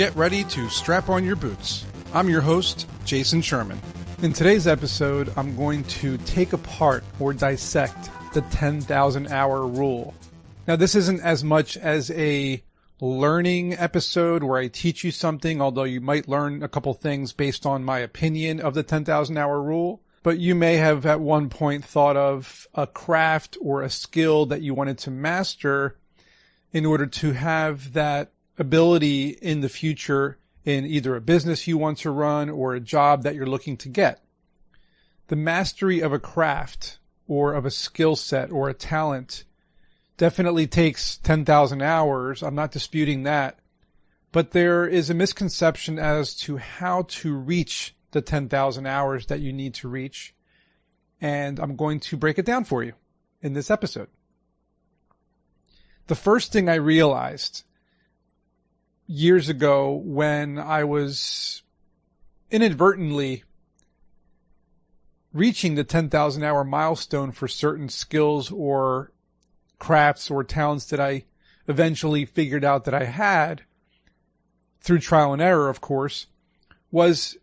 get ready to strap on your boots. I'm your host, Jason Sherman. In today's episode, I'm going to take apart or dissect the 10,000 hour rule. Now, this isn't as much as a learning episode where I teach you something, although you might learn a couple things based on my opinion of the 10,000 hour rule. But you may have at one point thought of a craft or a skill that you wanted to master in order to have that ability in the future in either a business you want to run or a job that you're looking to get. The mastery of a craft or of a skill set or a talent definitely takes 10,000 hours. I'm not disputing that. But there is a misconception as to how to reach the 10,000 hours that you need to reach. And I'm going to break it down for you in this episode. The first thing I realized years ago when I was inadvertently reaching the 10,000 hour milestone for certain skills or crafts or talents that I eventually figured out that I had through trial and error, of course, was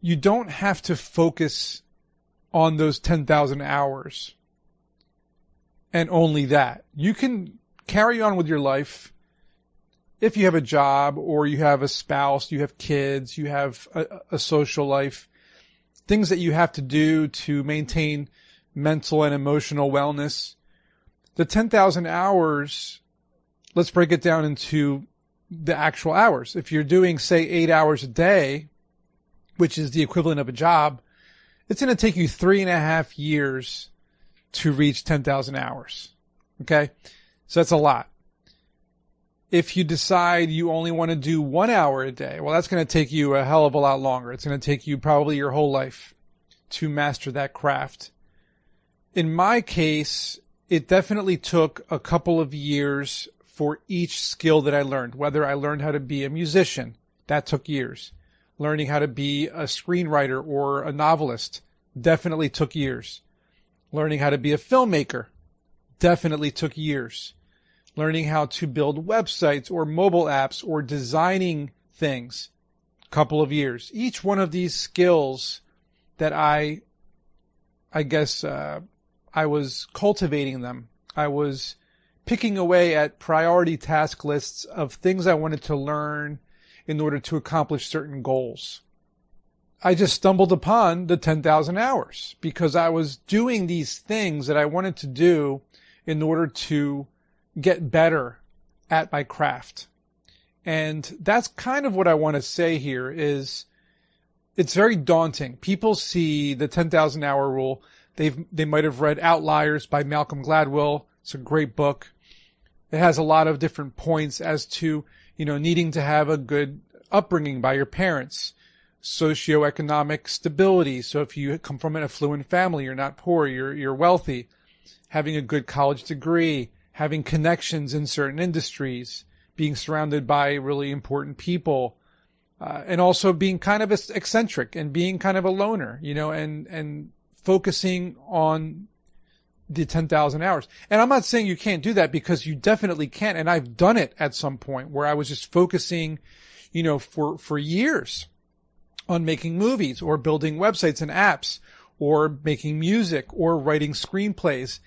you don't have to focus on those 10,000 hours and only that. You can carry on with your life if you have a job or you have a spouse, you have kids, you have a, a social life, things that you have to do to maintain mental and emotional wellness the 10,000 hours, let's break it down into the actual hours. If you're doing, say, eight hours a day, which is the equivalent of a job, it's going to take you three and a half years to reach 10,000 hours. Okay. So that's a lot. If you decide you only want to do one hour a day, well, that's going to take you a hell of a lot longer. It's going to take you probably your whole life to master that craft. In my case, it definitely took a couple of years for each skill that I learned, whether I learned how to be a musician, that took years. Learning how to be a screenwriter or a novelist definitely took years. Learning how to be a filmmaker definitely took years. Learning how to build websites or mobile apps or designing things, couple of years. Each one of these skills that I, I guess, uh, I was cultivating them. I was picking away at priority task lists of things I wanted to learn in order to accomplish certain goals. I just stumbled upon the 10,000 hours because I was doing these things that I wanted to do in order to get better at my craft. And that's kind of what I want to say here is it's very daunting. People see the 10,000 hour rule They've, they might have read Outliers by Malcolm Gladwell. It's a great book. It has a lot of different points as to, you know, needing to have a good upbringing by your parents, socioeconomic stability. So if you come from an affluent family, you're not poor, you're, you're wealthy, having a good college degree, having connections in certain industries, being surrounded by really important people, uh, and also being kind of eccentric and being kind of a loner, you know, and, and focusing on the 10,000 hours. And I'm not saying you can't do that because you definitely can. And I've done it at some point where I was just focusing, you know, for, for years on making movies or building websites and apps or making music or writing screenplays.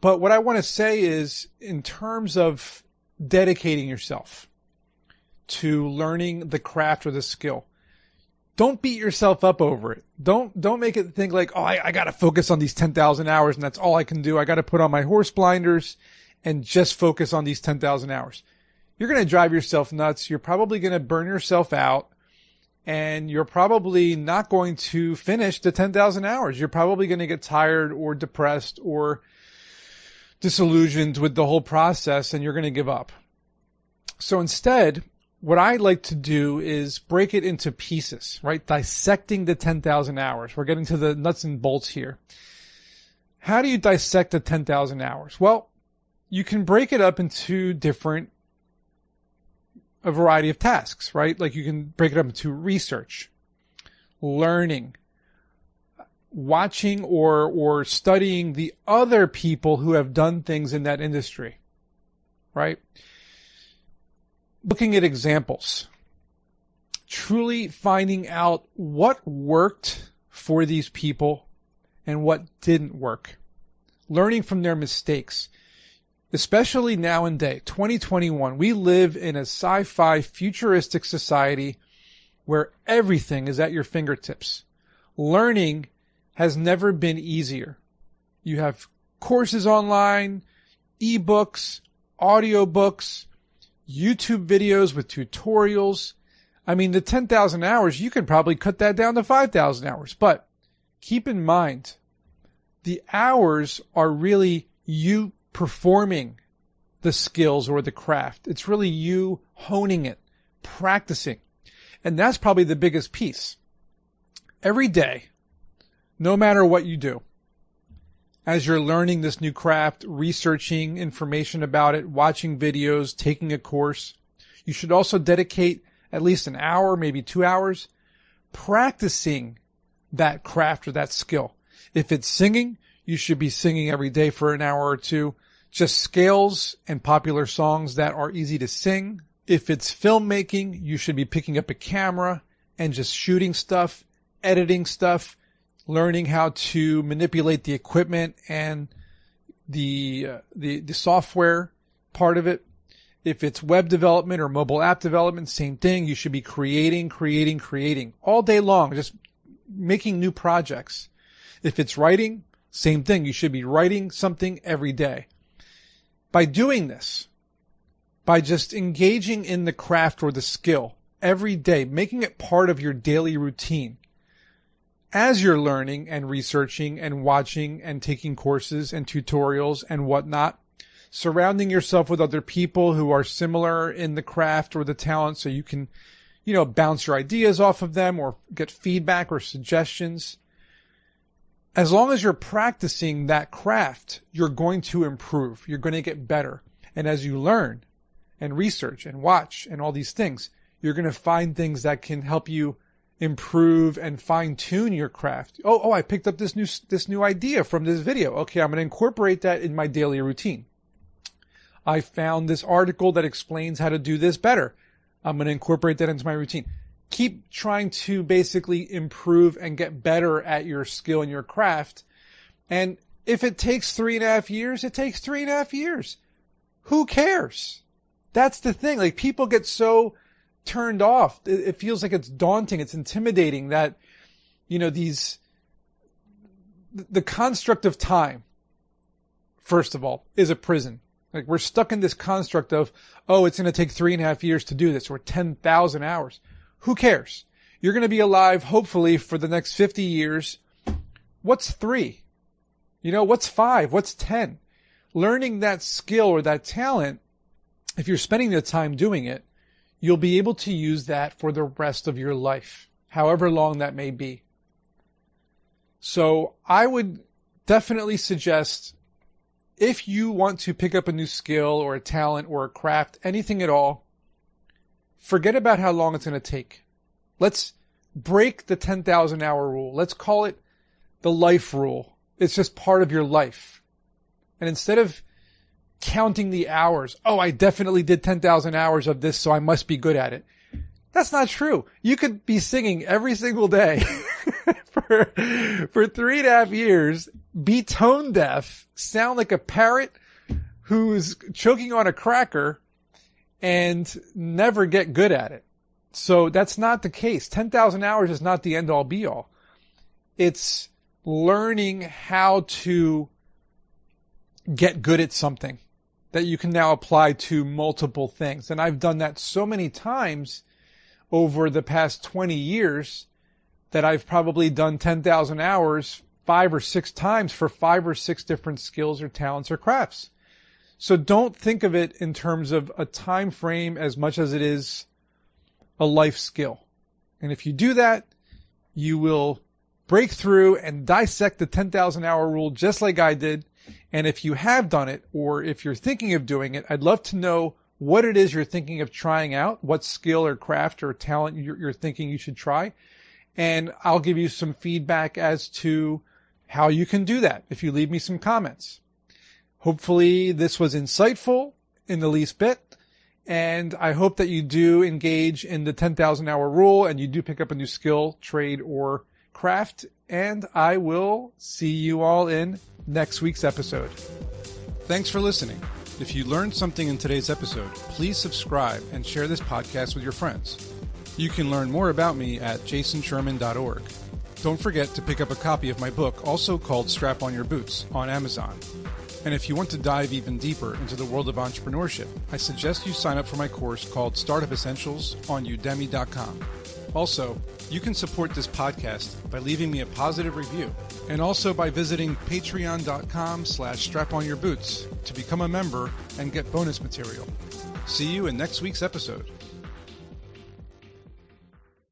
But what I want to say is in terms of dedicating yourself to learning the craft or the skill, don't beat yourself up over it. Don't, don't make it think like, oh, I, I gotta focus on these 10,000 hours and that's all I can do. I gotta put on my horse blinders and just focus on these 10,000 hours. You're gonna drive yourself nuts. You're probably gonna burn yourself out and you're probably not going to finish the 10,000 hours. You're probably going to get tired or depressed or disillusioned with the whole process and you're going to give up. So instead, what I like to do is break it into pieces, right? Dissecting the 10,000 hours. We're getting to the nuts and bolts here. How do you dissect the 10,000 hours? Well, you can break it up into different, a variety of tasks, right? Like you can break it up into research, learning, watching or, or studying the other people who have done things in that industry, right? looking at examples, truly finding out what worked for these people and what didn't work. Learning from their mistakes. Especially now in day 2021, we live in a sci-fi futuristic society where everything is at your fingertips. Learning has never been easier. You have courses online, ebooks, audiobooks, YouTube videos with tutorials. I mean, the 10,000 hours, you could probably cut that down to 5,000 hours. But keep in mind, the hours are really you performing the skills or the craft. It's really you honing it, practicing. And that's probably the biggest piece. Every day, no matter what you do, as you're learning this new craft, researching information about it, watching videos, taking a course, you should also dedicate at least an hour, maybe two hours, practicing that craft or that skill. If it's singing, you should be singing every day for an hour or two. Just scales and popular songs that are easy to sing. If it's filmmaking, you should be picking up a camera and just shooting stuff, editing stuff, learning how to manipulate the equipment and the, uh, the, the software part of it. If it's web development or mobile app development, same thing. You should be creating, creating, creating all day long, just making new projects. If it's writing, same thing. You should be writing something every day. By doing this, by just engaging in the craft or the skill every day, making it part of your daily routine, as you're learning and researching and watching and taking courses and tutorials and whatnot, surrounding yourself with other people who are similar in the craft or the talent so you can, you know, bounce your ideas off of them or get feedback or suggestions as long as you're practicing that craft, you're going to improve. You're going to get better. And as you learn and research and watch and all these things, you're going to find things that can help you improve and fine tune your craft. Oh, oh, I picked up this new, this new idea from this video. Okay. I'm going to incorporate that in my daily routine. I found this article that explains how to do this better. I'm going to incorporate that into my routine keep trying to basically improve and get better at your skill and your craft. And if it takes three and a half years, it takes three and a half years. Who cares? That's the thing. Like people get so turned off. It, feels like it's daunting. It's intimidating that, you know, these, the construct of time, first of all, is a prison. Like we're stuck in this construct of, oh, it's going to take three and a half years to do this or 10,000 hours. Who cares? You're going to be alive, hopefully, for the next 50 years. What's three? You know, what's five? What's 10? Learning that skill or that talent, if you're spending the time doing it, you'll be able to use that for the rest of your life, however long that may be. So I would definitely suggest if you want to pick up a new skill or a talent or a craft, anything at all, forget about how long it's going to take. Let's break the 10,000 hour rule. Let's call it the life rule. It's just part of your life. And instead of counting the hours, oh, I definitely did 10,000 hours of this, so I must be good at it. That's not true. You could be singing every single day for, for three and a half years, be tone deaf, sound like a parrot who's choking on a cracker, and never get good at it. So that's not the case. 10,000 hours is not the end all be all. It's learning how to get good at something that you can now apply to multiple things. And I've done that so many times over the past 20 years that I've probably done 10,000 hours five or six times for five or six different skills or talents or crafts. So don't think of it in terms of a time frame as much as it is a life skill. And if you do that, you will break through and dissect the 10,000 hour rule just like I did. And if you have done it or if you're thinking of doing it, I'd love to know what it is you're thinking of trying out, what skill or craft or talent you're, you're thinking you should try. And I'll give you some feedback as to how you can do that if you leave me some comments. Hopefully this was insightful in the least bit. And I hope that you do engage in the 10,000 hour rule and you do pick up a new skill, trade, or craft. And I will see you all in next week's episode. Thanks for listening. If you learned something in today's episode, please subscribe and share this podcast with your friends. You can learn more about me at jasonsherman.org. Don't forget to pick up a copy of my book, also called Strap on Your Boots, on Amazon. And if you want to dive even deeper into the world of entrepreneurship, I suggest you sign up for my course called Startup Essentials on udemy.com. Also, you can support this podcast by leaving me a positive review and also by visiting patreon.com slash straponyourboots to become a member and get bonus material. See you in next week's episode.